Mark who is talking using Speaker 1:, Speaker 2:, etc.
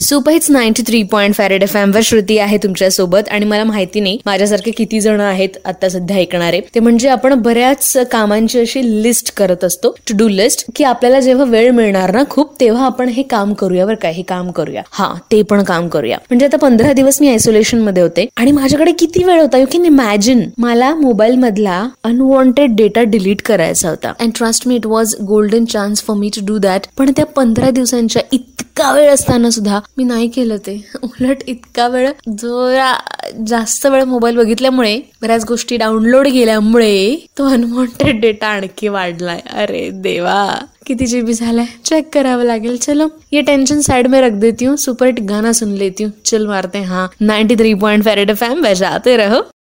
Speaker 1: Superhits ninety three point five red FM वर श्रुती आहे तुमच्यासोबत आणि मला माहिती नाही माझ्यासारखे किती जण आहेत आता सध्या ऐकणारे. ते म्हणजे आपण बऱ्याच कामांची अशी लिस्ट करत असतो टू डू लिस्ट की आपल्याला जेव्हा वेळ मिळणार ना खूप तेव्हा आपण हे काम करूया बरं का हे काम करूया. हा ते पण काम करूया. म्हणजे आता पंधरा दिवस मी आयसोलेशनमध्ये होते आणि माझ्याकडे किती वेळ होता यू कॅन इमॅजिन मला मोबाईल मधला अनवॉन्टेड डेटा डिलीट करायचा होता. And trust me it was golden chance for me to do that पण त्या पंधरा दिवसांच्या इतका वेळ असताना सुद्धा मी नाही केलं ते. उलट इतका वेळ जरा जास्त वेळ मोबाईल बघितल्यामुळे बऱ्याच गोष्टी डाउनलोड केल्यामुळे तो अनवॉन्टेड डेटा आणखी वाढलाय. अरे देवा. किती जीबी झालाय? चेक करावं लागेल. चलो. ये टेंशन साइड में रख देती हूँ. सुपर हिट गाना सुन लेती हूँ. चल मारते हाँ. 93.5 थ्री पॉइंट फेरेड एफ बजाते रहो.